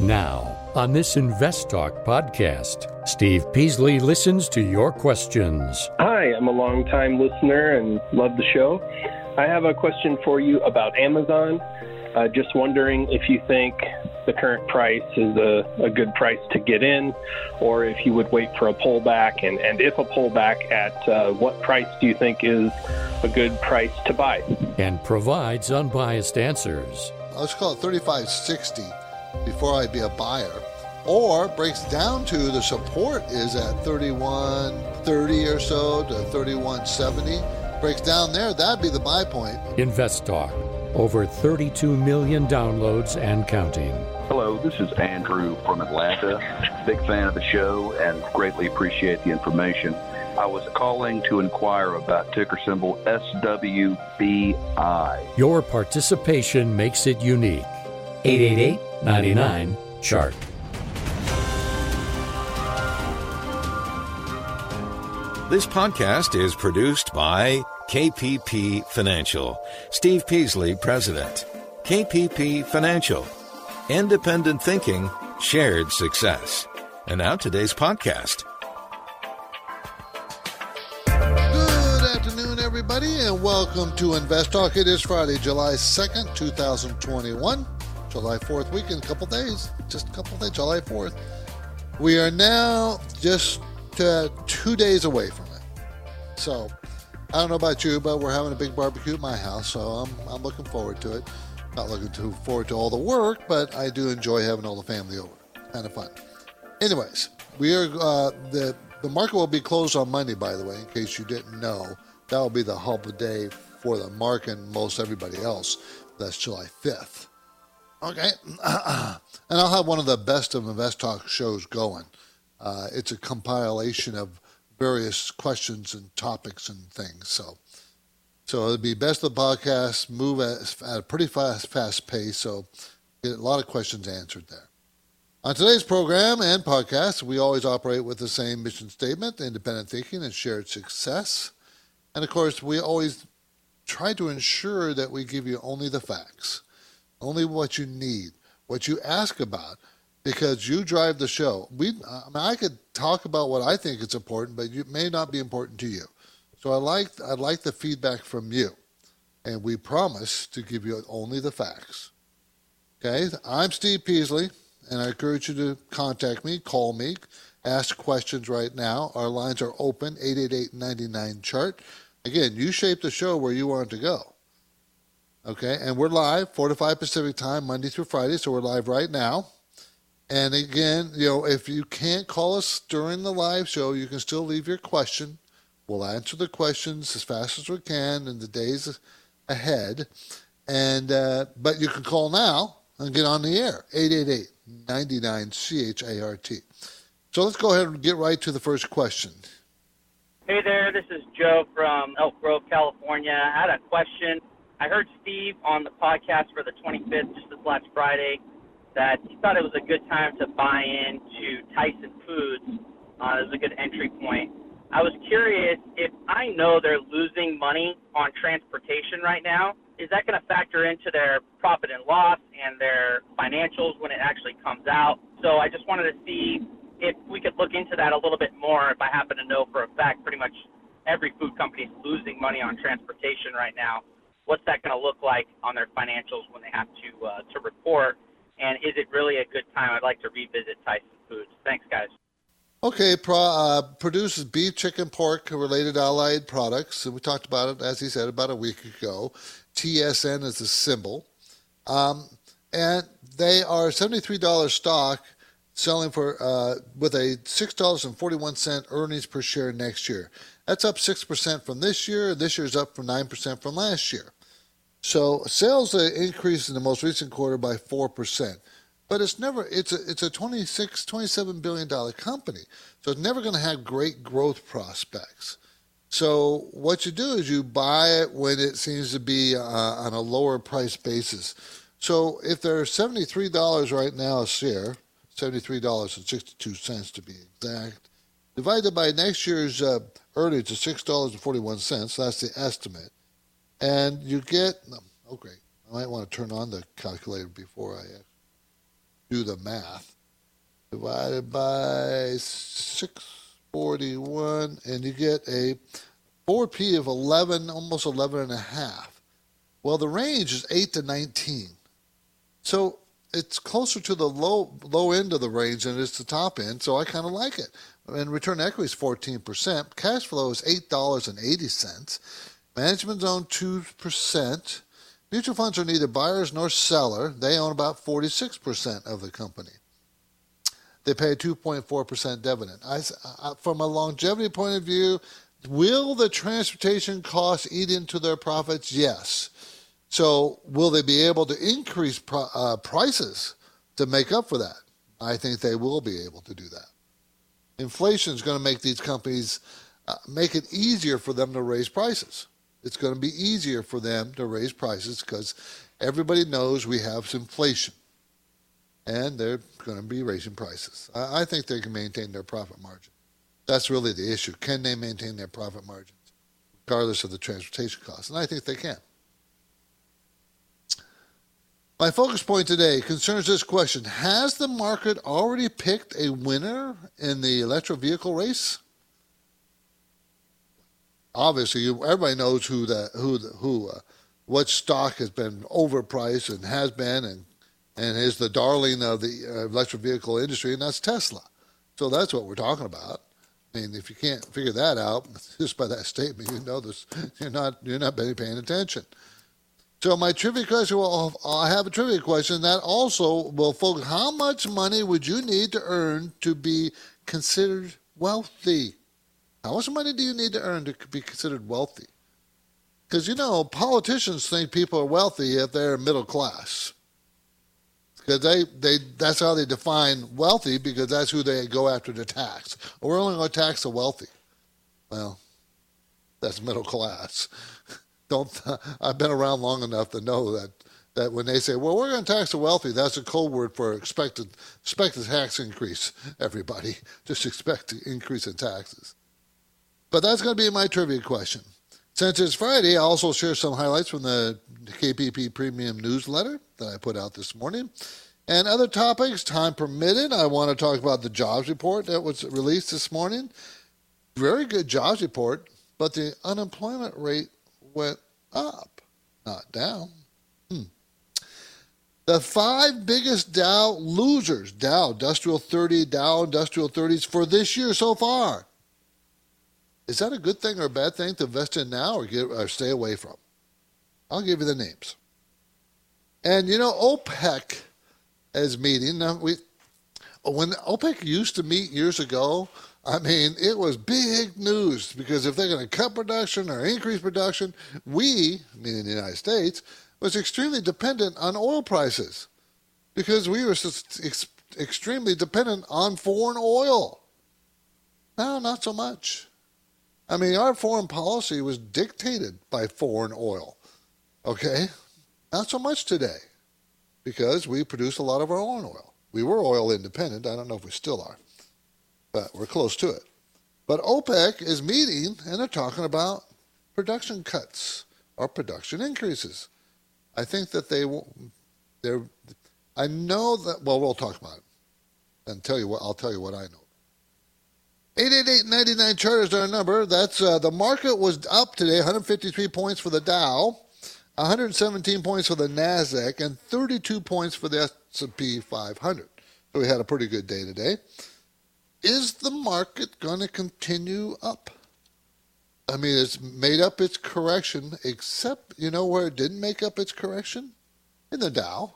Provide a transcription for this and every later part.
Now, on this Invest Talk podcast, Steve Peasley listens to your questions. Hi, I'm a longtime listener and love the show. I have a question for you about Amazon. Uh, just wondering if you think the current price is a, a, good price to get in, or if you would wait for a pullback, and, and if a pullback, at uh, what price do you think is a good price to buy? And provides unbiased answers. Let's call it 3560 before I'd be a buyer. Or breaks down to the support is at 3130 or so to 3170. Breaks down there, that'd be the buy point. Invest Talk. Over 32 million downloads and counting. Hello, this is Andrew from Atlanta. Big fan of the show and greatly appreciate the information. I was calling to inquire about ticker symbol SWBI. Your participation makes it unique. 888 99 chart. This podcast is produced by KPP Financial. Steve Peasley, President. KPP Financial. Independent thinking, shared success. And now today's podcast. Good afternoon, everybody, and welcome to Invest Talk. It is Friday, July 2nd, 2021. July 4th weekend, a couple days, just a couple days, July 4th. We are now just uh, two days away from it. So, I don't know about you, but we're having a big barbecue at my house, so I'm, I'm looking forward to it. Not looking too forward to all the work, but I do enjoy having all the family over. Kind of fun. Anyways, we are uh, the the market will be closed on Monday, by the way, in case you didn't know. That will be the hub day for the market and most everybody else. That's July 5th. Okay. and I'll have one of the best of Invest Talk shows going. Uh, it's a compilation of various questions and topics and things. So, so it'll be best of the podcast, move at, at a pretty fast, fast pace. So, get a lot of questions answered there. On today's program and podcast, we always operate with the same mission statement independent thinking and shared success. And of course, we always try to ensure that we give you only the facts only what you need, what you ask about, because you drive the show. We, I mean, I could talk about what I think is important, but it may not be important to you. So I like, I like the feedback from you, and we promise to give you only the facts. Okay, I'm Steve Peasley, and I encourage you to contact me, call me, ask questions right now. Our lines are open, 888 chart. Again, you shape the show where you want to go. Okay, and we're live, 4 to 5 Pacific time, Monday through Friday, so we're live right now. And again, you know, if you can't call us during the live show, you can still leave your question. We'll answer the questions as fast as we can in the days ahead. And uh, but you can call now and get on the air 888-99-CHART. So let's go ahead and get right to the first question. Hey there, this is Joe from Elk Grove, California. I had a question I heard Steve on the podcast for the 25th, just this last Friday, that he thought it was a good time to buy into Tyson Foods. Uh, it a good entry point. I was curious if I know they're losing money on transportation right now, is that going to factor into their profit and loss and their financials when it actually comes out? So I just wanted to see if we could look into that a little bit more. If I happen to know for a fact, pretty much every food company is losing money on transportation right now what's that going to look like on their financials when they have to uh, to report? And is it really a good time? I'd like to revisit Tyson Foods. Thanks, guys. Okay, pro, uh, produces beef, chicken, pork, related allied products. We talked about it, as he said, about a week ago. TSN is the symbol. Um, and they are $73 stock selling for uh, with a $6.41 earnings per share next year. That's up 6% from this year. This year's up from 9% from last year. So sales increased in the most recent quarter by 4%. But it's never it's a it's a 26 27 billion dollar company. So it's never going to have great growth prospects. So what you do is you buy it when it seems to be uh, on a lower price basis. So if they're $73 right now a share, $73.62 to be exact, divided by next year's uh, earnings of $6.41, that's the estimate and you get oh great i might want to turn on the calculator before i uh, do the math. Divided by 641, and you get a 4p of 11, almost 11 and a half. Well, the range is 8 to 19. So it's closer to the low low end of the range than it is the top end, so I kind of like it. And return equity is 14%. Cash flow is $8.80. Management own 2%. Mutual funds are neither buyers nor seller. They own about 46% of the company. They pay a 2.4% dividend. I, I, from a longevity point of view, will the transportation costs eat into their profits? Yes. So, will they be able to increase pro, uh, prices to make up for that? I think they will be able to do that. Inflation is going to make these companies uh, make it easier for them to raise prices. It's going to be easier for them to raise prices because everybody knows we have inflation, and they're going to be raising prices. I, think they can maintain their profit margin. That's really the issue. Can they maintain their profit margins regardless of the transportation costs? And I think they can. My focus point today concerns this question Has the market already picked a winner in the electric vehicle race? Obviously, everybody knows who the who the, who uh, what stock has been overpriced and has been and and is the darling of the uh, electric vehicle industry, and that's Tesla. So that's what we're talking about. I mean, if you can't figure that out just by that statement, you know this. You're not you're not paying attention. So my trivia question, well, I have a trivia question that also will focus. How much money would you need to earn to be considered wealthy? How much money do you need to earn to be considered wealthy? Because you know, politicians think people are wealthy if they're middle class. Because they, they that's how they define wealthy because that's who they go after to tax. We're only going to tax the wealthy. Well, that's middle class don't I've been around long enough to know that that when they say, "Well, we're going to tax the wealthy," that's a code word for expected expected tax increase. Everybody just expect an increase in taxes. But that's going to be my trivia question. Since it's Friday, I'll also share some highlights from the KPP Premium newsletter that I put out this morning. And other topics, time permitted, I want to talk about the jobs report that was released this morning. Very good jobs report, but the unemployment rate went up, not down. Hmm. The five biggest Dow losers, Dow Industrial 30, Dow Industrial 30s for this year so far. Is that a good thing or a bad thing to invest in now or, get, or stay away from? I'll give you the names. And you know, OPEC is meeting. Now we, when OPEC used to meet years ago, I mean, it was big news because if they're going to cut production or increase production, we, meaning the United States, was extremely dependent on oil prices because we were ex- extremely dependent on foreign oil. Now, not so much. I mean, our foreign policy was dictated by foreign oil. Okay? Not so much today because we produce a lot of our own oil. We were oil independent. I don't know if we still are but we're close to it. But OPEC is meeting and they're talking about production cuts or production increases. I think that they. They're. I know that. Well, we'll talk about it and tell you what. I'll tell you what I know. 888-99 chart is our number. That's uh, the market was up today, 153 points for the Dow, 117 points for the Nasdaq, and 32 points for the S&P 500. So we had a pretty good day today is the market going to continue up? I mean, it's made up its correction, except, you know, where it didn't make up its correction? In the Dow.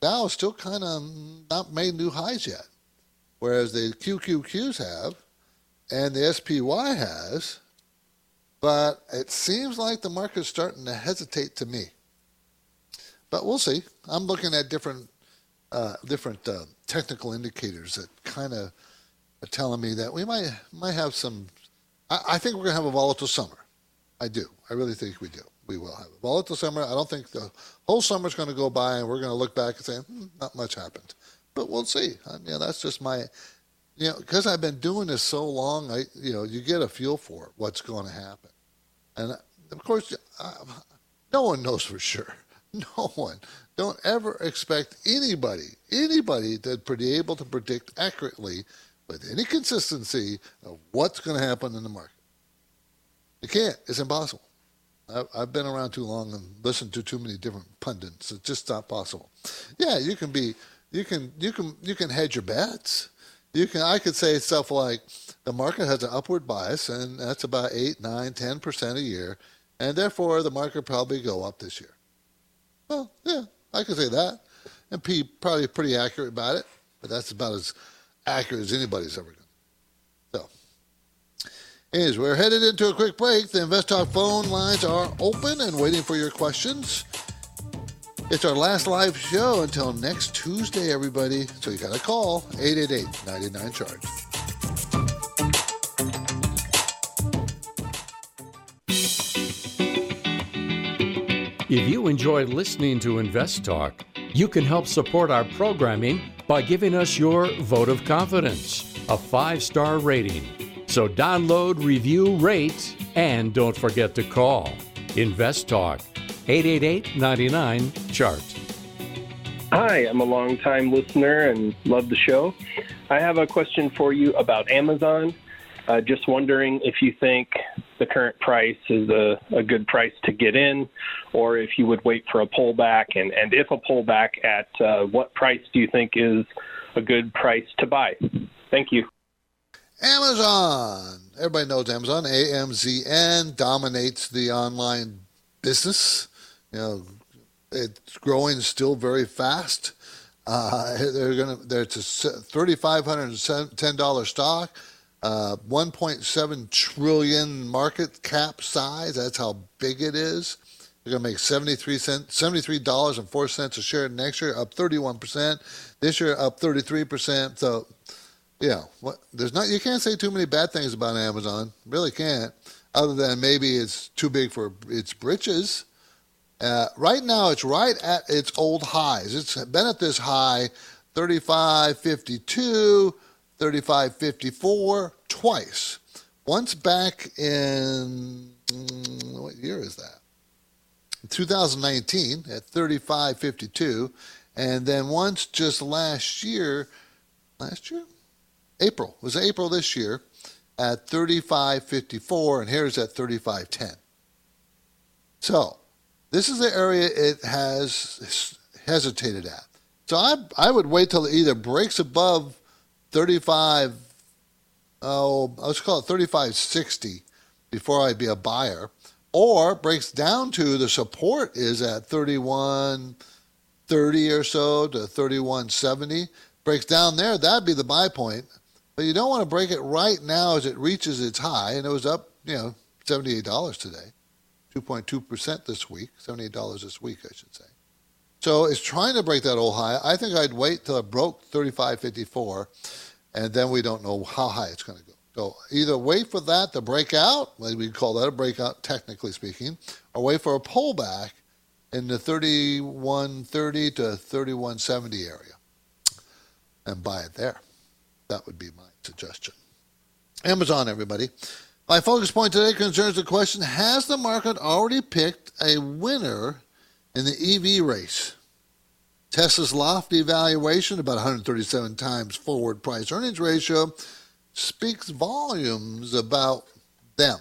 Dow is still kind of not made new highs yet. Whereas the QQQs have, and the SPY has, but it seems like the market's starting to hesitate to me. But we'll see. I'm looking at different uh, different uh, technical indicators that kind of are telling me that we might might have some. I, I think we're going to have a volatile summer. I do. I really think we do. We will have a volatile summer. I don't think the whole summer's going to go by and we're going to look back and say, hmm, not much happened. But we'll see. I, you know, that's just my, you know, because I've been doing this so long, I, you know, you get a feel for it, what's going to happen. And of course, no one knows for sure. No one Don't ever expect anybody, anybody to be able to predict accurately with any consistency of what's going to happen in the market. You can't. It's impossible. I've been around too long and listened to too many different pundits. It's just not possible. Yeah, you can be, you can, you can, you can hedge your bets. You can. I could say stuff like the market has an upward bias, and that's about eight, nine, ten percent a year, and therefore the market probably go up this year. Well, yeah, I could say that, and P probably pretty accurate about it, but that's about as accurate as anybody's ever done. So, anyways, we're headed into a quick break. The InvestTalk phone lines are open and waiting for your questions. It's our last live show until next Tuesday, everybody. So you got to call 888 99 Chart. If you enjoy listening to Invest Talk, you can help support our programming by giving us your vote of confidence, a five star rating. So download, review, rate, and don't forget to call. Invest Talk, 888 99 Chart. Hi, I'm a long-time listener and love the show. I have a question for you about Amazon. Uh, just wondering if you think the current price is a, a good price to get in, or if you would wait for a pullback, and, and if a pullback, at uh, what price do you think is a good price to buy? Thank you. Amazon. Everybody knows Amazon. AMZN dominates the online business. You know, it's growing still very fast. Uh, they're gonna. It's a thirty-five hundred and ten dollar stock. Uh, 1.7 trillion market cap size. That's how big it is. They're to make 73 cents, $73.04 a share next year, up 31%. This year, up 33%. So, yeah, what, there's not, you can't say too many bad things about Amazon. Really can't, other than maybe it's too big for its britches. Uh, right now, it's right at its old highs. It's been at this high, 35.52 3554 twice. Once back in, mm, what year is that? 2019 at 3552. And then once just last year, last year? April, it was April this year at 3554. And here's at 3510. So this is the area it has hesitated at. So I, I would wait till it either breaks above 35, oh, let's call it 3560 before I'd be a buyer, or breaks down to the support is at 3130 or so to 3170. Breaks down there, that'd be the buy point. But you don't want to break it right now as it reaches its high, and it was up, you know, $78 today, 2.2% this week, $78 this week, I should say. So it's trying to break that old high. I think I'd wait till it broke 35.54, and then we don't know how high it's going to go. So either wait for that to break out, we call that a breakout, technically speaking, or wait for a pullback in the 3130 to 3170 area and buy it there. That would be my suggestion. Amazon, everybody. My focus point today concerns the question Has the market already picked a winner in the EV race. Tesla's lofty valuation, about 137 times forward price earnings ratio, speaks volumes about them.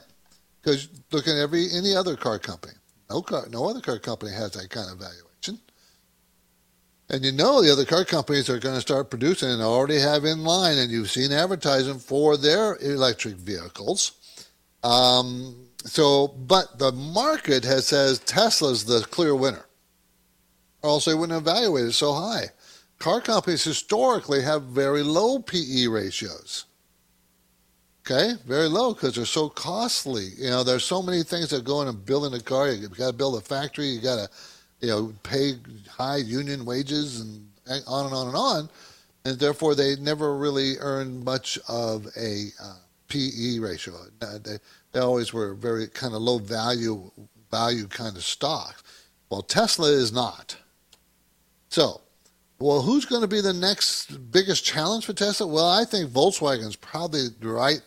Because look at every any other car company. No car, no other car company has that kind of valuation. And you know the other car companies are going to start producing and already have in line, and you've seen advertising for their electric vehicles. Um, so, but the market has says Tesla's the clear winner, or else they wouldn't evaluate it so high. Car companies historically have very low PE ratios. Okay, very low because they're so costly. You know, there's so many things that go into building a car. You got to build a factory. You got to, you know, pay high union wages and on and on and on, and therefore they never really earn much of a uh, PE ratio. They, they always were very kind of low value value kind of stocks. Well, Tesla is not. So, well, who's going to be the next biggest challenge for Tesla? Well, I think Volkswagen's probably right.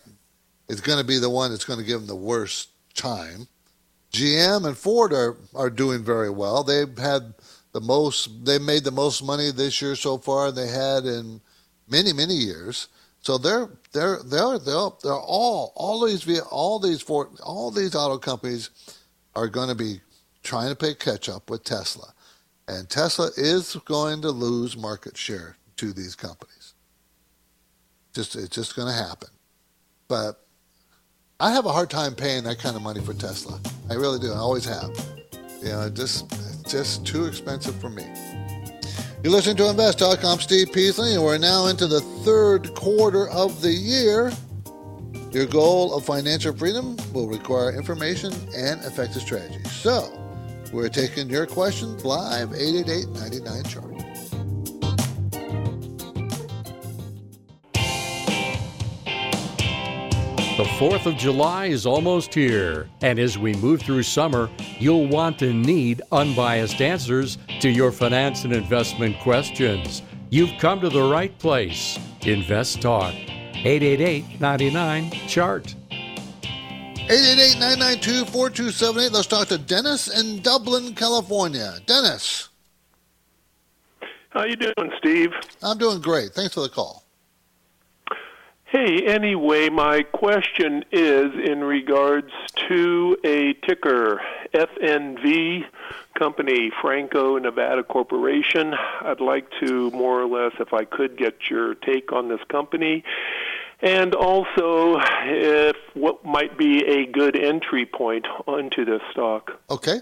It's going to be the one that's going to give them the worst time. GM and Ford are, are doing very well. They've had the most they made the most money this year so far they had in many many years. So they're they're they're they're, they're all all these all these four all these auto companies are going to be trying to play catch up with Tesla, and Tesla is going to lose market share to these companies. Just it's just going to happen, but I have a hard time paying that kind of money for Tesla. I really do. I always have. You know, just just too expensive for me. You're listening to Invest Talk. I'm Steve Peasley, and we're now into the third quarter of the year. Your goal of financial freedom will require information and effective strategy. So, we're taking your questions live 888 99 chart. The 4th of July is almost here, and as we move through summer, you'll want and need unbiased answers to your finance and investment questions. You've come to the right place. Invest Talk. 888 99 Chart. 888 992 4278. Let's talk to Dennis in Dublin, California. Dennis. How you doing, Steve? I'm doing great. Thanks for the call. Hey, anyway, my question is in regards to a ticker, FNV company, Franco Nevada Corporation. I'd like to more or less, if I could, get your take on this company. And also, if what might be a good entry point onto this stock. Okay.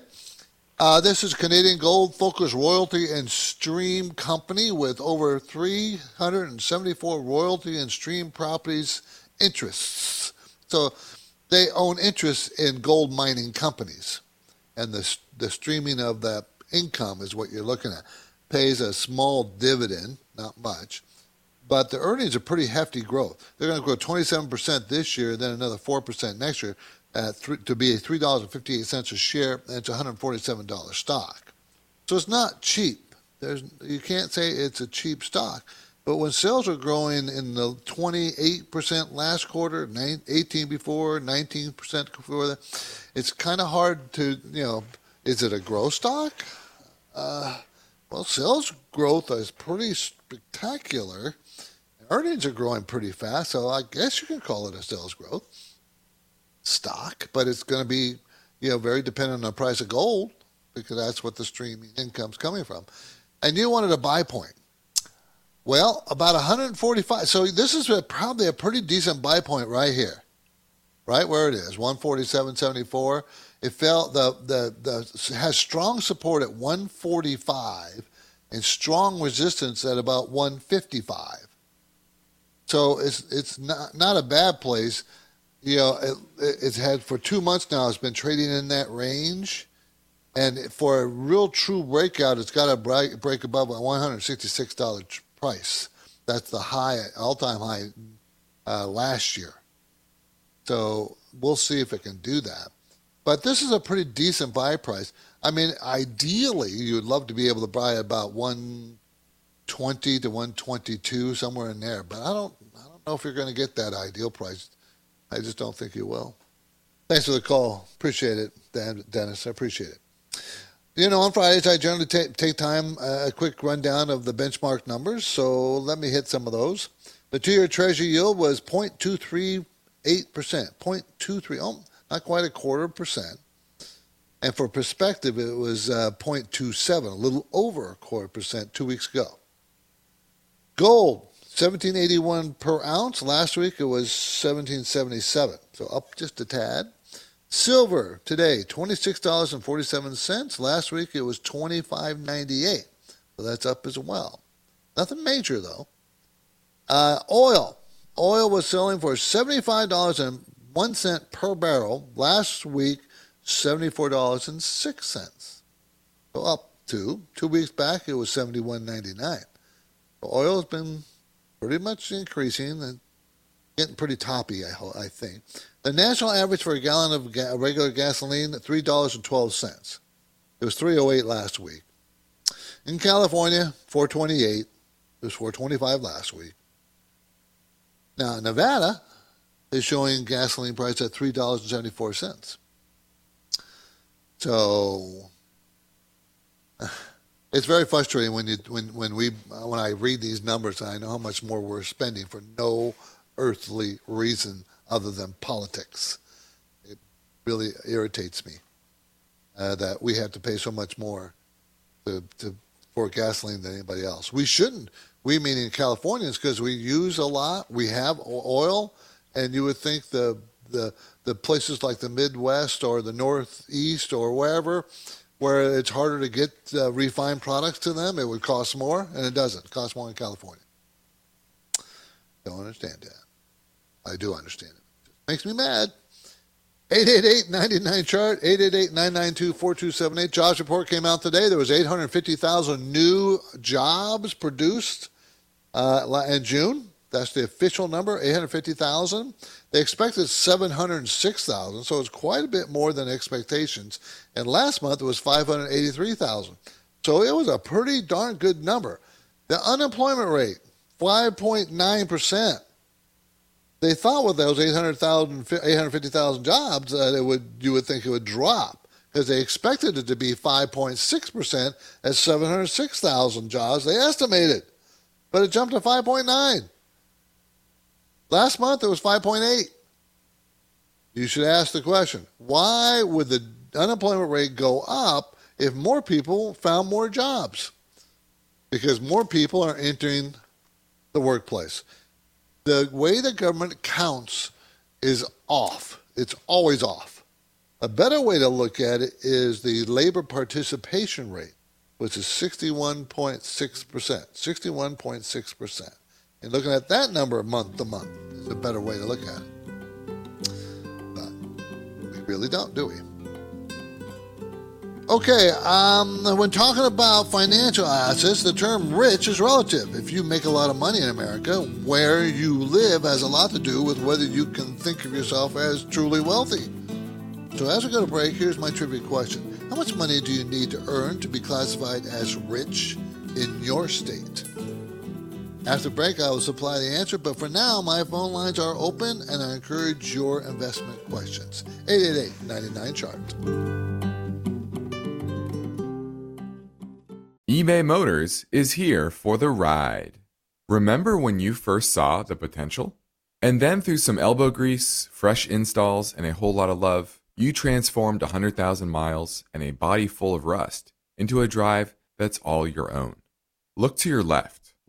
Uh, this is Canadian Gold Focus Royalty and Stream Company with over 374 royalty and stream properties interests. So they own interests in gold mining companies. And the, the streaming of that income is what you're looking at. Pays a small dividend, not much, but the earnings are pretty hefty growth. They're going to grow 27% this year, then another 4% next year at th- to be a three dollars and fifty eight cents a share, and it's a hundred forty seven dollar stock. So it's not cheap. There's you can't say it's a cheap stock. But when sales are growing in the 28% last quarter, 18 before, 19% before that, it's kind of hard to, you know, is it a growth stock? Uh, well, sales growth is pretty spectacular. Earnings are growing pretty fast, so I guess you can call it a sales growth stock, but it's going to be, you know, very dependent on the price of gold because that's what the streaming income's coming from. And you wanted a buy point. Well, about 145. So this is a, probably a pretty decent buy point right here, right where it is, 147.74. It fell the the the has strong support at 145 and strong resistance at about 155. So it's it's not not a bad place you know, it, it's had for two months now. It's been trading in that range, and for a real true breakout, it's got to break, above a one hundred sixty-six dollar price. That's the high, all-time high uh, last year. So we'll see if it can do that. But this is a pretty decent buy price. I mean, ideally, you'd love to be able to buy about one twenty to one twenty-two, somewhere in there. But I don't, I don't know if you're going to get that ideal price I just don't think you will. Thanks for the call. Appreciate it, Dan, Dennis. I appreciate it. You know, on Fridays, I generally take, take time, uh, a quick rundown of the benchmark numbers. So let me hit some of those. The two year Treasury yield was 0.238%, 0.23, oh, not quite a quarter percent. And for perspective, it was uh, 0.27, a little over a quarter percent two weeks ago. Gold, 1781 per ounce. Last week it was 1777, so up just a tad. Silver today, $26.47. Last week it was 25.98, so that's up as well. Nothing major though. Uh, oil, oil was selling for $75.01 per barrel. Last week, $74.06. So up two. Two weeks back it was 71.99. Oil has been pretty much increasing and getting pretty toppy, I, I think. The national average for a gallon of ga- regular gasoline, $3.12. It was 308 last week. In California, 428. It was 425 last week. Now, Nevada is showing gasoline price at $3.74. So, it's very frustrating when you when when we when I read these numbers and I know how much more we're spending for no earthly reason other than politics. It really irritates me uh, that we have to pay so much more to, to for gasoline than anybody else. We shouldn't. We meaning Californians because we use a lot. We have oil, and you would think the the the places like the Midwest or the Northeast or wherever where it's harder to get uh, refined products to them, it would cost more, and it doesn't. It costs more in California. Don't understand that. I do understand it. it makes me mad. 888-99 chart 888-992-4278 jobs report came out today there was 850,000 new jobs produced uh, in June that's the official number 850,000 they expected 706,000 so it's quite a bit more than expectations. And last month it was 583,000 so it was a pretty darn good number. The unemployment rate 5.9% they thought with those 800,000, 850,000 jobs that it would, you would think it would drop because they expected it to be 5.6% at 706,000 jobs. They estimated, but it jumped to 5.9. Last month it was 5.8. You should ask the question, why would the unemployment rate go up if more people found more jobs? Because more people are entering the workplace the way the government counts is off. It's always off. A better way to look at it is the labor participation rate, which is 61.6%. 61.6%. And looking at that number month to month is a better way to look at it. But we really don't, do we? Okay, um, when talking about financial assets, the term rich is relative. If you make a lot of money in America, where you live has a lot to do with whether you can think of yourself as truly wealthy. So, as we go to break, here's my trivia question How much money do you need to earn to be classified as rich in your state? After break, I will supply the answer, but for now, my phone lines are open and I encourage your investment questions. 888 99 Chart. eBay Motors is here for the ride. Remember when you first saw the potential? And then through some elbow grease, fresh installs, and a whole lot of love, you transformed 100,000 miles and a body full of rust into a drive that's all your own. Look to your left,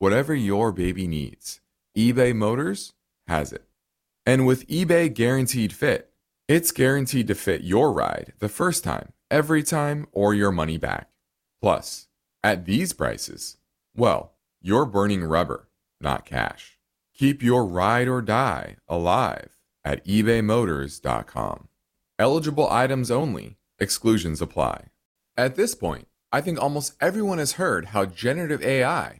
whatever your baby needs, eBay Motors has it. And with eBay Guaranteed Fit, it's guaranteed to fit your ride the first time, every time, or your money back. Plus, at these prices, well, you're burning rubber, not cash. Keep your ride or die alive at ebaymotors.com. Eligible items only, exclusions apply. At this point, I think almost everyone has heard how generative AI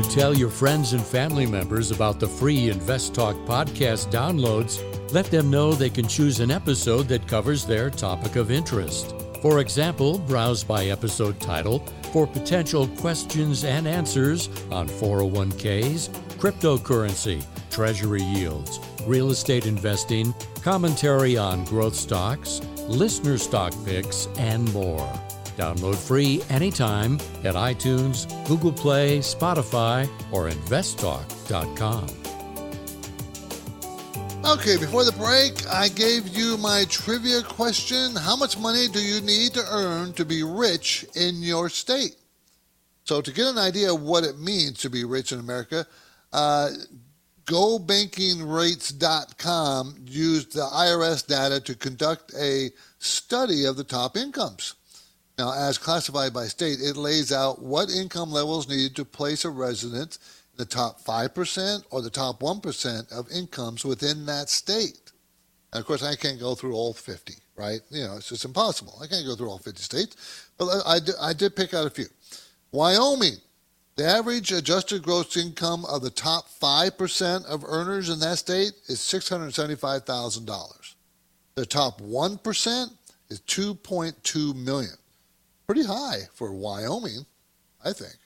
you tell your friends and family members about the free Invest Talk podcast downloads, let them know they can choose an episode that covers their topic of interest. For example, browse by episode title for potential questions and answers on 401ks, cryptocurrency, treasury yields, real estate investing, commentary on growth stocks, listener stock picks, and more. Download free anytime at iTunes, Google Play, Spotify, or investtalk.com. Okay, before the break, I gave you my trivia question. How much money do you need to earn to be rich in your state? So, to get an idea of what it means to be rich in America, uh, GoBankingRates.com used the IRS data to conduct a study of the top incomes. Now, as classified by state, it lays out what income levels needed to place a resident in the top 5% or the top 1% of incomes within that state. And of course, I can't go through all 50, right? You know, it's just impossible. I can't go through all 50 states, but I, I, did, I did pick out a few. Wyoming, the average adjusted gross income of the top 5% of earners in that state is $675,000. The top 1% is 2.2 million. Pretty high for Wyoming, I think.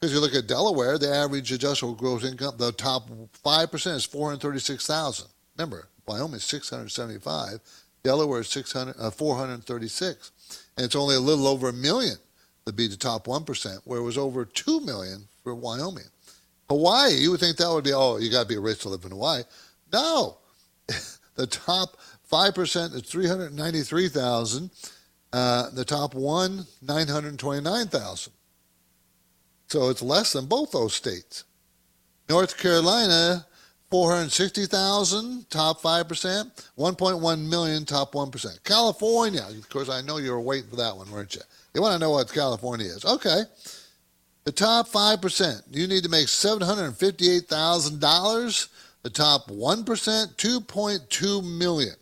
Because you look at Delaware, the average adjustable gross income, the top 5% is 436,000. Remember, Wyoming is 675, Delaware is 600, uh, 436. And it's only a little over a million to be the top 1%, where it was over 2 million for Wyoming. Hawaii, you would think that would be, oh, you got to be rich to live in Hawaii. No. the top 5% is 393,000. Uh, the top one, 929,000. So it's less than both those states. North Carolina, 460,000, top 5%, 1.1 million, top 1%. California, of course, I know you were waiting for that one, weren't you? You want to know what California is. Okay. The top 5%, you need to make $758,000. The top 1%, 2.2 million.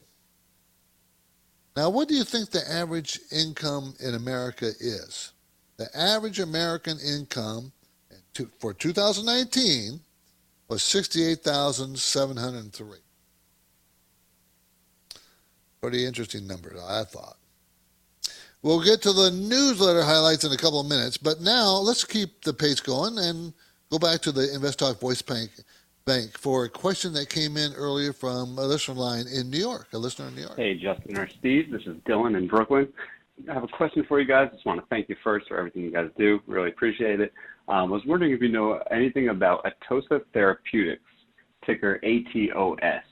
Now, what do you think the average income in America is? The average American income for 2019 was 68,703. Pretty interesting number, I thought. We'll get to the newsletter highlights in a couple of minutes, but now let's keep the pace going and go back to the Invest Talk Voice Bank, Bank for a question that came in earlier from a listener line in New York, a listener in New York. Hey, Justin or Steve, this is Dylan in Brooklyn. I have a question for you guys. Just want to thank you first for everything you guys do. Really appreciate it. Um, I was wondering if you know anything about Atossa Therapeutics, ticker ATOS.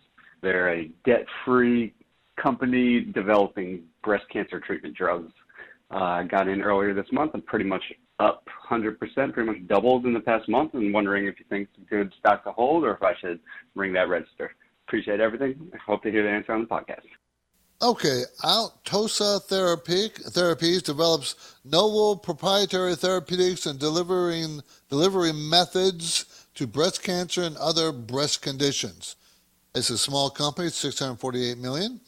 They're a debt-free company developing breast cancer treatment drugs. I uh, got in earlier this month. I'm pretty much up 100%, pretty much doubled in the past month, and wondering if you think it's a good stock to hold or if I should ring that register. Appreciate everything. Hope to hear the answer on the podcast. Okay, Therapy, Therapies develops novel proprietary therapeutics and delivering delivery methods to breast cancer and other breast conditions. It's a small company, 648 million.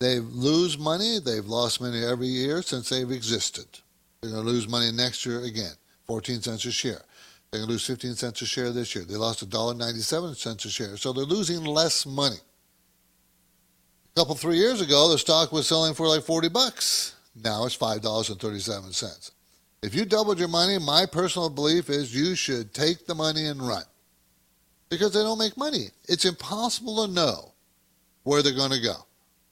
They lose money. They've lost money every year since they've existed. They're going to lose money next year again, 14 cents a share. They're going to lose 15 cents a share this year. They lost $1.97 a share. So they're losing less money. A couple, three years ago, the stock was selling for like 40 bucks. Now it's $5.37. If you doubled your money, my personal belief is you should take the money and run because they don't make money. It's impossible to know where they're going to go.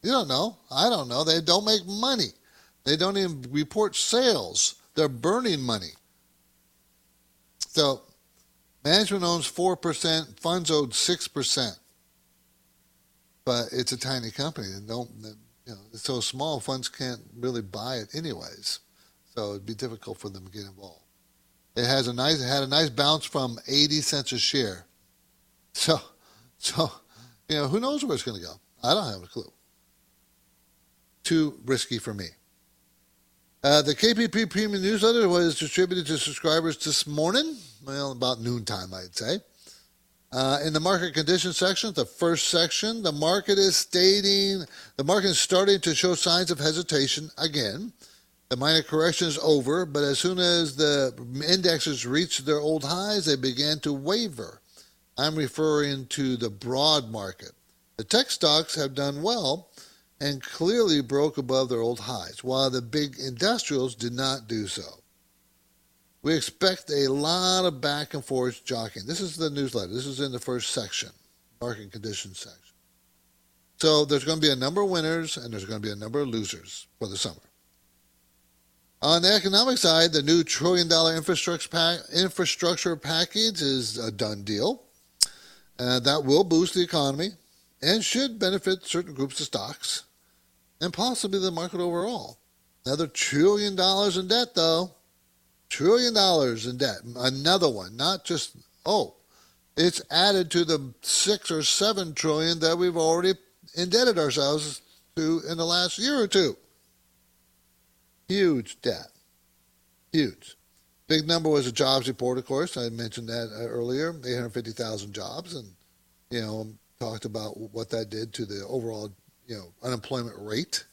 You don't know. I don't know. They don't make money. They don't even report sales. They're burning money. So management owns 4%, funds owed 6% but it's a tiny company. And don't you know? It's so small, funds can't really buy it anyways. So it'd be difficult for them to get involved. It has a nice it had a nice bounce from 80 cents a share. So, so you know, who knows where it's going to go? I don't have a clue. Too risky for me. Uh, the KPP Premium Newsletter was distributed to subscribers this morning, well, about noontime, I'd say. Uh, in the market conditions section, the first section, the market is stating the market is starting to show signs of hesitation again. The minor correction is over, but as soon as the indexes reached their old highs, they began to waver. I'm referring to the broad market. The tech stocks have done well and clearly broke above their old highs, while the big industrials did not do so. We expect a lot of back and forth jockeying. This is the newsletter. This is in the first section, market conditions section. So there's going to be a number of winners and there's going to be a number of losers for the summer. On the economic side, the new trillion dollar infrastructure, pack, infrastructure package is a done deal. Uh, that will boost the economy and should benefit certain groups of stocks and possibly the market overall. Another trillion dollars in debt, though. Trillion dollars in debt. Another one, not just, oh, it's added to the six or seven trillion that we've already indebted ourselves to in the last year or two. Huge debt. Huge. Big number was a jobs report, of course. I mentioned that uh, earlier 850,000 jobs. And, you know, talked about what that did to the overall, you know, unemployment rate.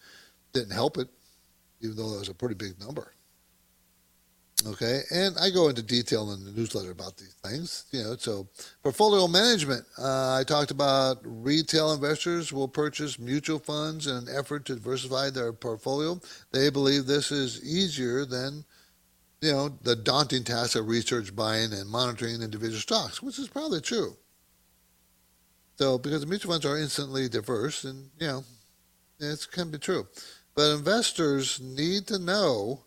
Didn't help it, even though that was a pretty big number. Okay, and I go into detail in the newsletter about these things. You know, so portfolio management. Uh, I talked about retail investors will purchase mutual funds in an effort to diversify their portfolio. They believe this is easier than, you know, the daunting task of research, buying, and monitoring individual stocks, which is probably true. So, because mutual funds are instantly diverse, and you know, it can be true, but investors need to know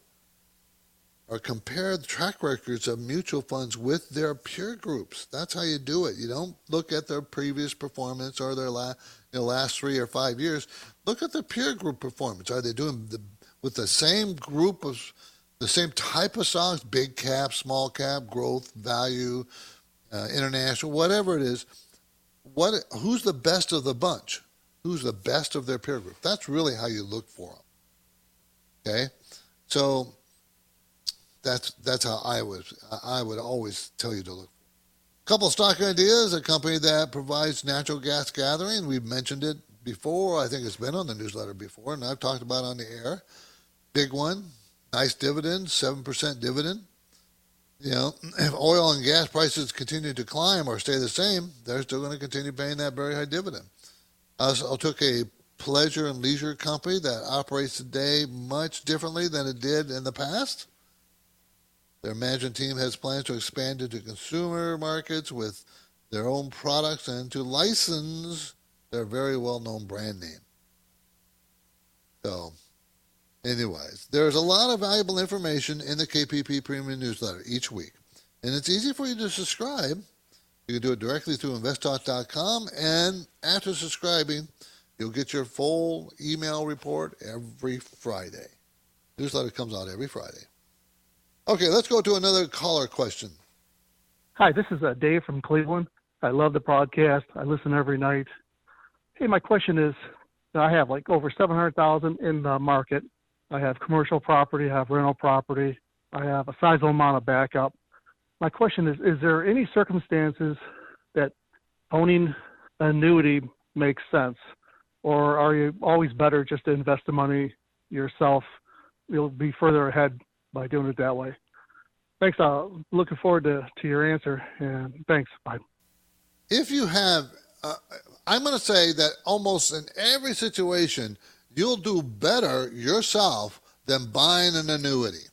or compare the track records of mutual funds with their peer groups. That's how you do it. You don't look at their previous performance or their last, you know, last three or five years. Look at the peer group performance. Are they doing the, with the same group of the same type of stocks, big cap, small cap, growth, value, uh, international, whatever it is? What who's the best of the bunch? Who's the best of their peer group? That's really how you look for them. Okay, so that's that's how I would I would always tell you to look. A Couple stock ideas: a company that provides natural gas gathering. We've mentioned it before. I think it's been on the newsletter before, and I've talked about on the air. Big one, nice dividend, seven percent dividend. You know, if oil and gas prices continue to climb or stay the same, they're still going to continue paying that very high dividend. I took a pleasure and leisure company that operates today much differently than it did in the past. Their management team has plans to expand into consumer markets with their own products and to license their very well known brand name. So, anyways, there's a lot of valuable information in the KPP Premium newsletter each week. And it's easy for you to subscribe. You can do it directly through investtalk.com. And after subscribing, you'll get your full email report every Friday. Newsletter comes out every Friday. Okay, let's go to another caller question. Hi, this is uh, Dave from Cleveland. I love the podcast. I listen every night. Hey, my question is, I have like over seven hundred thousand in the market. I have commercial property, I have rental property, I have a sizable amount of backup. My question is: Is there any circumstances that owning an annuity makes sense, or are you always better just to invest the money yourself? You'll be further ahead by doing it that way. Thanks. Uh, looking forward to, to your answer. And thanks. Bye. If you have, uh, I'm going to say that almost in every situation, you'll do better yourself than buying an annuity,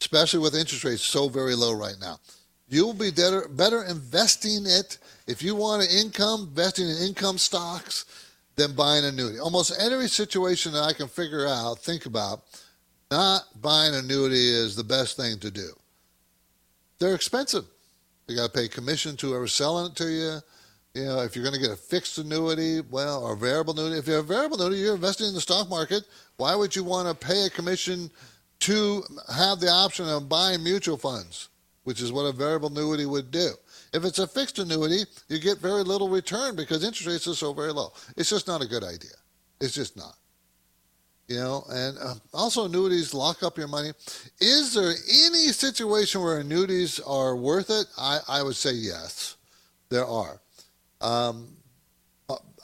especially with interest rates so very low right now. You'll be better, better investing it if you want an income, investing in income stocks than buying an annuity. Almost every situation that I can figure out, think about, not buying annuity is the best thing to do. They're expensive. You got to pay commission to whoever's selling it to you. You know, if you're going to get a fixed annuity, well, or variable annuity, if you have a variable annuity, you're investing in the stock market. Why would you want to pay a commission to have the option of buying mutual funds, which is what a variable annuity would do? If it's a fixed annuity, you get very little return because interest rates are so very low. It's just not a good idea. It's just not. You know, and uh, also annuities lock up your money. Is there any situation where annuities are worth it? I, I would say yes, there are. Um,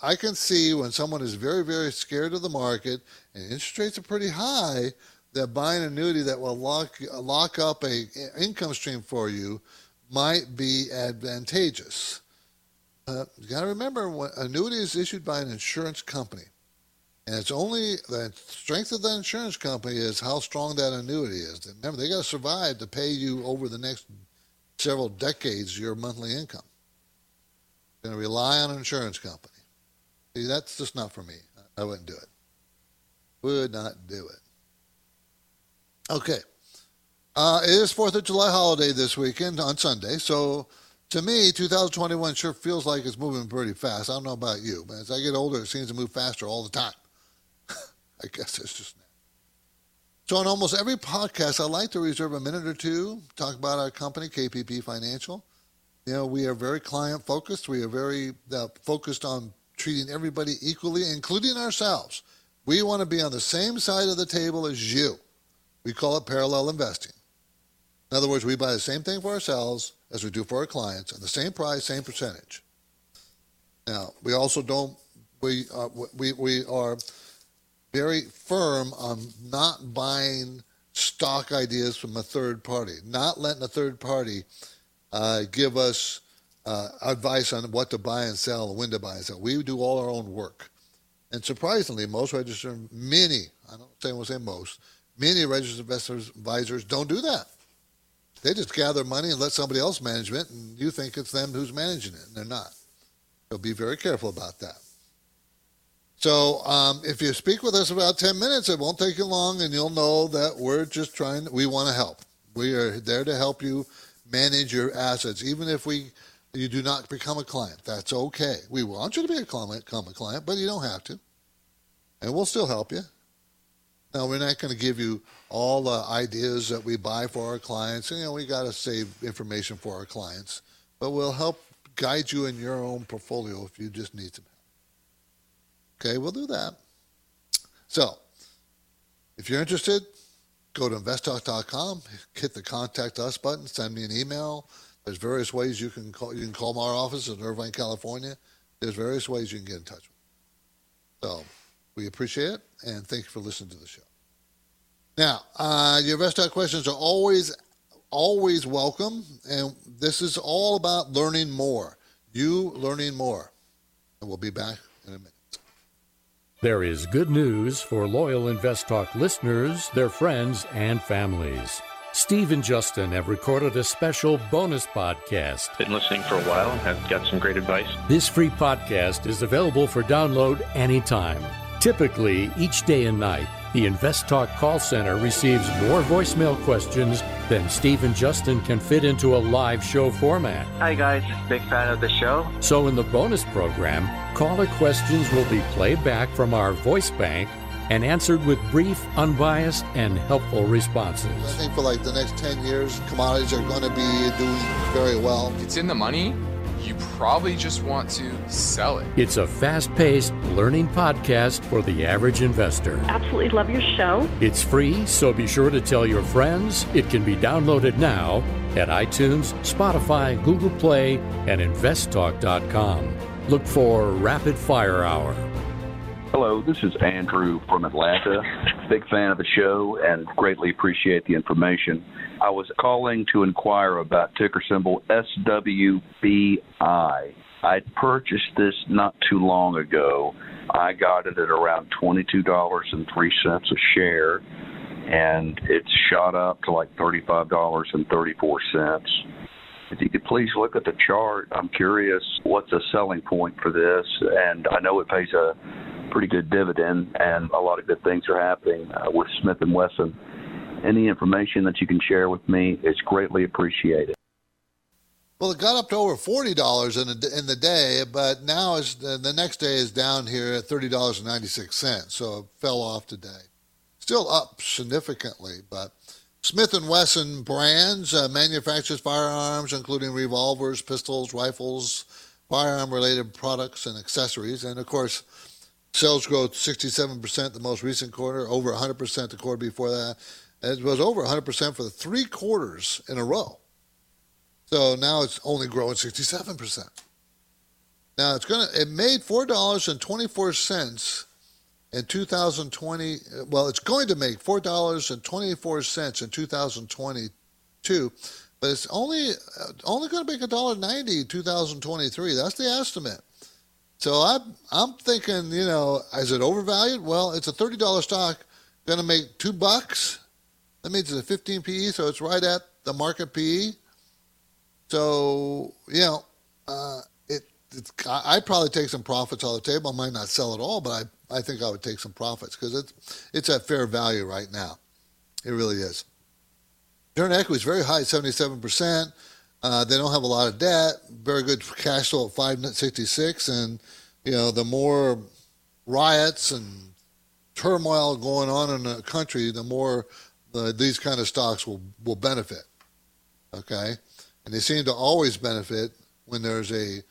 I can see when someone is very, very scared of the market and interest rates are pretty high, that buying an annuity that will lock lock up a income stream for you might be advantageous. Uh, you got to remember, when annuity is issued by an insurance company, and it's only the strength of the insurance company is how strong that annuity is. Remember, they got to survive to pay you over the next several decades your monthly income. Going to rely on an insurance company. See, that's just not for me. I wouldn't do it. Would not do it. Okay. Uh, it is 4th of July holiday this weekend on Sunday, so to me, 2021 sure feels like it's moving pretty fast. I don't know about you, but as I get older, it seems to move faster all the time. I guess it's just. So, on almost every podcast, I like to reserve a minute or two, talk about our company, KPP Financial. You know, we are very client focused. We are very uh, focused on treating everybody equally, including ourselves. We want to be on the same side of the table as you. We call it parallel investing. In other words, we buy the same thing for ourselves as we do for our clients at the same price, same percentage. Now, we also don't, we, uh, we, we are very firm on not buying stock ideas from a third party, not letting a third party uh, give us uh, advice on what to buy and sell when to buy and sell. We do all our own work. And surprisingly, most registered, many, I don't say, I will say most, many registered investors, advisors don't do that. They just gather money and let somebody else manage it, and you think it's them who's managing it, and they're not. So be very careful about that. So um, if you speak with us about 10 minutes, it won't take you long, and you'll know that we're just trying, we want to help. We are there to help you manage your assets, even if we you do not become a client. That's okay. We want you to be a client, become a client, but you don't have to. And we'll still help you. Now, we're not going to give you all the ideas that we buy for our clients. You know, we got to save information for our clients, but we'll help guide you in your own portfolio if you just need some help. Okay, we'll do that. So, if you're interested, go to investtalk.com, hit the contact us button, send me an email. There's various ways you can call. You can call our office in Irvine, California. There's various ways you can get in touch. With. So we appreciate it, and thank you for listening to the show. Now, uh, your Talk questions are always, always welcome, and this is all about learning more. You learning more. And we'll be back. There is good news for loyal Invest Talk listeners, their friends, and families. Steve and Justin have recorded a special bonus podcast. Been listening for a while and have got some great advice. This free podcast is available for download anytime. Typically, each day and night, the Invest Talk call center receives more voicemail questions than Steve and Justin can fit into a live show format. Hi, guys. Big fan of the show. So, in the bonus program, caller questions will be played back from our voice bank and answered with brief, unbiased, and helpful responses. I think for like the next 10 years, commodities are going to be doing very well. It's in the money you probably just want to sell it. It's a fast paced learning podcast for the average investor. Absolutely love your show. It's free, so be sure to tell your friends. It can be downloaded now at iTunes, Spotify, Google Play, and investtalk.com. Look for Rapid Fire Hour. Hello, this is Andrew from Atlanta. Big fan of the show and greatly appreciate the information. I was calling to inquire about ticker symbol SWBI. I purchased this not too long ago. I got it at around $22.03 a share, and it's shot up to like $35.34. If you could please look at the chart, I'm curious what's a selling point for this. And I know it pays a pretty good dividend, and a lot of good things are happening uh, with Smith and Wesson any information that you can share with me is greatly appreciated. Well, it got up to over forty dollars in in the day, but now is the next day is down here at thirty dollars and ninety six cents. So it fell off today. Still up significantly, but Smith and Wesson brands uh, manufactures firearms, including revolvers, pistols, rifles, firearm-related products and accessories, and of course, Sales growth 67% the most recent quarter, over 100% the quarter before that. It was over 100% for the three quarters in a row. So now it's only growing 67%. Now it's gonna it made four dollars and twenty four cents in 2020. Well, it's going to make four dollars and twenty four cents in 2022, but it's only uh, only going to make a dollar ninety in 2023. That's the estimate. So I'm I'm thinking, you know, is it overvalued? Well, it's a thirty dollar stock, going to make two bucks. That means it's a 15 PE, so it's right at the market PE. So you know, uh, it it's, I'd probably take some profits on the table. I might not sell at all, but I I think I would take some profits because it's it's at fair value right now. It really is. Return equity is very high, 77 percent. Uh, they don't have a lot of debt, very good cash flow at 566, and you know the more riots and turmoil going on in the country, the more the, these kind of stocks will will benefit. Okay, and they seem to always benefit when there's a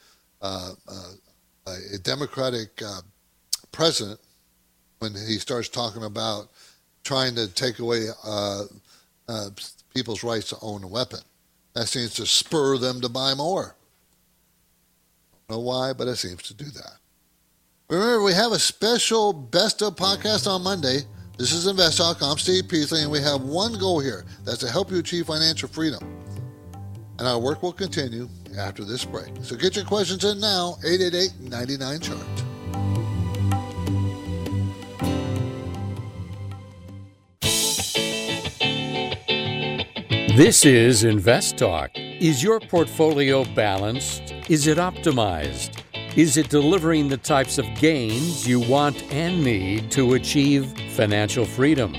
uh, uh, a Democratic uh, president when he starts talking about trying to take away uh, uh, people's rights to own a weapon. That seems to spur them to buy more. Don't know why, but it seems to do that. Remember, we have a special best of podcast on Monday. This is Invest Talk. I'm Steve Peasley, and we have one goal here that's to help you achieve financial freedom. And our work will continue after this break. So get your questions in now, 888 99 chart. This is Invest Talk. Is your portfolio balanced? Is it optimized? Is it delivering the types of gains you want and need to achieve financial freedom?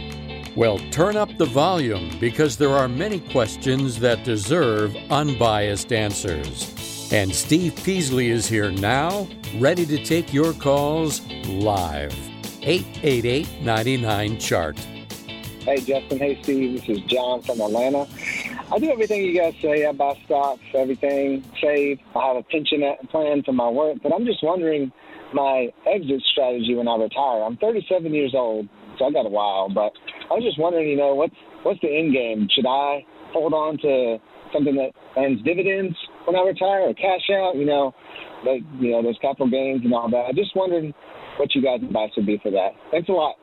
Well, turn up the volume because there are many questions that deserve unbiased answers. And Steve Peasley is here now, ready to take your calls live. 888 99 Chart. Hey, Justin. Hey, Steve. This is John from Atlanta. I do everything you guys say. I buy stocks, everything, save. I have a pension plan for my work, but I'm just wondering my exit strategy when I retire. I'm 37 years old, so I got a while, but I was just wondering, you know, what's what's the end game? Should I hold on to something that earns dividends when I retire, or cash out? You know, like you know, those capital gains and all that. I just wondered what you guys' advice would be for that. Thanks a lot.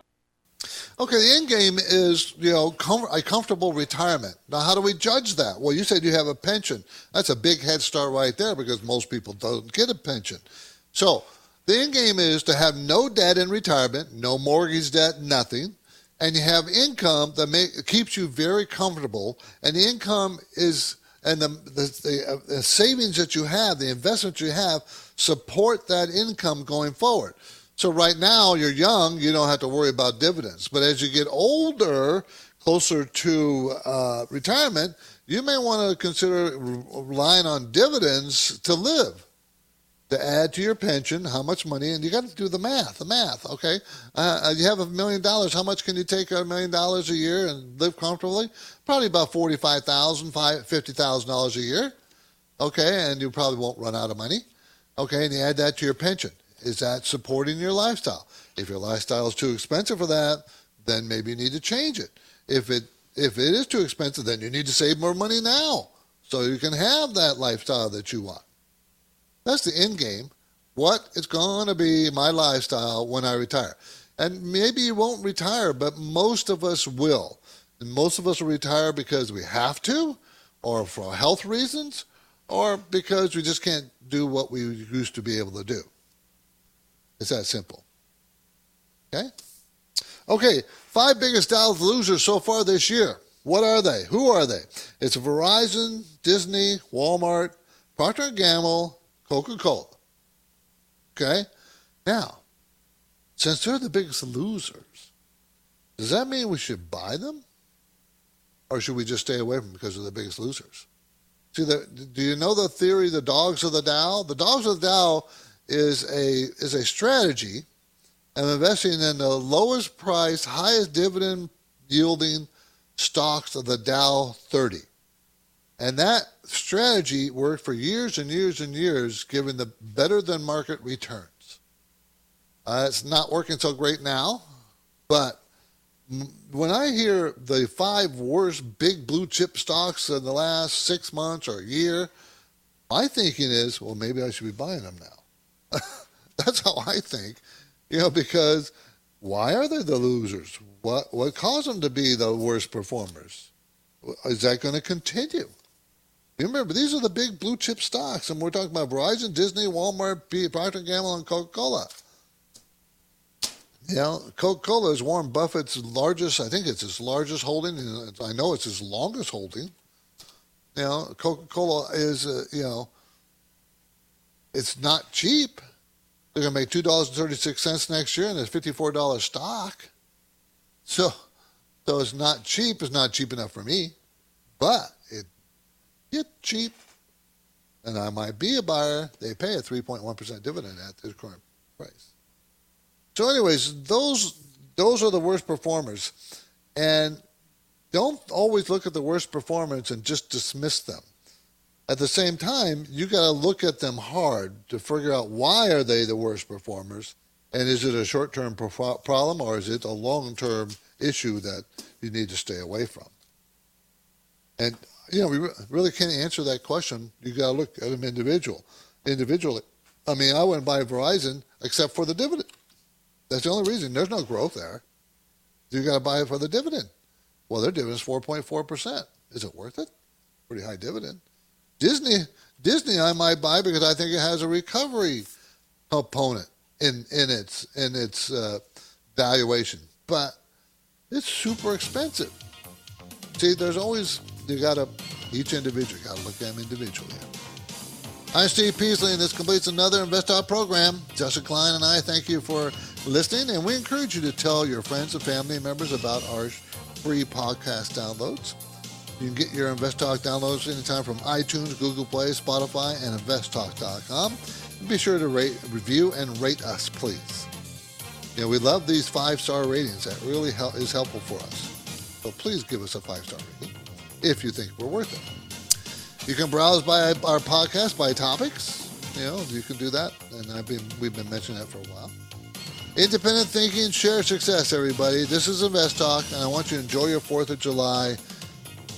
Okay, the end game is you know com- a comfortable retirement. Now, how do we judge that? Well, you said you have a pension. That's a big head start right there because most people don't get a pension. So the end game is to have no debt in retirement, no mortgage debt, nothing, and you have income that keeps you very comfortable. And the income is and the, the, the, uh, the savings that you have, the investments you have, support that income going forward. So right now you're young, you don't have to worry about dividends. But as you get older, closer to uh, retirement, you may want to consider relying on dividends to live, to add to your pension. How much money? And you got to do the math. The math. Okay, uh, you have a million dollars. How much can you take a million dollars a year and live comfortably? Probably about forty-five thousand, fifty thousand dollars a year. Okay, and you probably won't run out of money. Okay, and you add that to your pension is that supporting your lifestyle? If your lifestyle is too expensive for that, then maybe you need to change it. If it if it is too expensive, then you need to save more money now so you can have that lifestyle that you want. That's the end game. What is going to be my lifestyle when I retire? And maybe you won't retire, but most of us will. And most of us will retire because we have to, or for health reasons, or because we just can't do what we used to be able to do. It's that simple. Okay? Okay, five biggest Dow losers so far this year. What are they? Who are they? It's Verizon, Disney, Walmart, Procter & Gamble, Coca-Cola. Okay? Now, since they're the biggest losers, does that mean we should buy them? Or should we just stay away from them because they're the biggest losers? See, the, do you know the theory, the dogs of the Dow? The dogs of the Dow is a is a strategy of investing in the lowest price, highest dividend yielding stocks of the Dow 30. And that strategy worked for years and years and years, giving the better than market returns. Uh, it's not working so great now, but when I hear the five worst big blue chip stocks in the last six months or a year, my thinking is, well, maybe I should be buying them now. That's how I think, you know, because why are they the losers? What what caused them to be the worst performers? Is that going to continue? Remember, these are the big blue chip stocks, and we're talking about Verizon, Disney, Walmart, Procter & Gamble, and Coca Cola. You know, Coca Cola is Warren Buffett's largest, I think it's his largest holding. I know it's his longest holding. You know, Coca Cola is, uh, you know, it's not cheap. They're going to make $2.36 next year, and it's $54 stock. So, so it's not cheap. It's not cheap enough for me, but it get cheap, and I might be a buyer. They pay a 3.1% dividend at this current price. So, anyways, those those are the worst performers, and don't always look at the worst performance and just dismiss them. At the same time, you got to look at them hard to figure out why are they the worst performers, and is it a short-term problem or is it a long-term issue that you need to stay away from? And you know, we really can't answer that question. You got to look at them individual, individually. I mean, I wouldn't buy Verizon except for the dividend. That's the only reason. There's no growth there. You got to buy it for the dividend. Well, their dividend is 4.4%. Is it worth it? Pretty high dividend. Disney, Disney, I might buy because I think it has a recovery component in in its in its uh, valuation, but it's super expensive. See, there's always you got to each individual got to look at them individually. I'm Steve Peasley, and this completes another Invest Talk program. Justin Klein and I thank you for listening, and we encourage you to tell your friends and family members about our free podcast downloads. You can get your Invest Talk downloads anytime from iTunes, Google Play, Spotify, and InvestTalk.com. And be sure to rate, review, and rate us, please. You know, we love these five-star ratings. That really help, is helpful for us. So please give us a five-star rating if you think we're worth it. You can browse by our podcast by topics. You know, you can do that, and I've been we've been mentioning that for a while. Independent thinking, share success, everybody. This is Invest Talk, and I want you to enjoy your 4th of July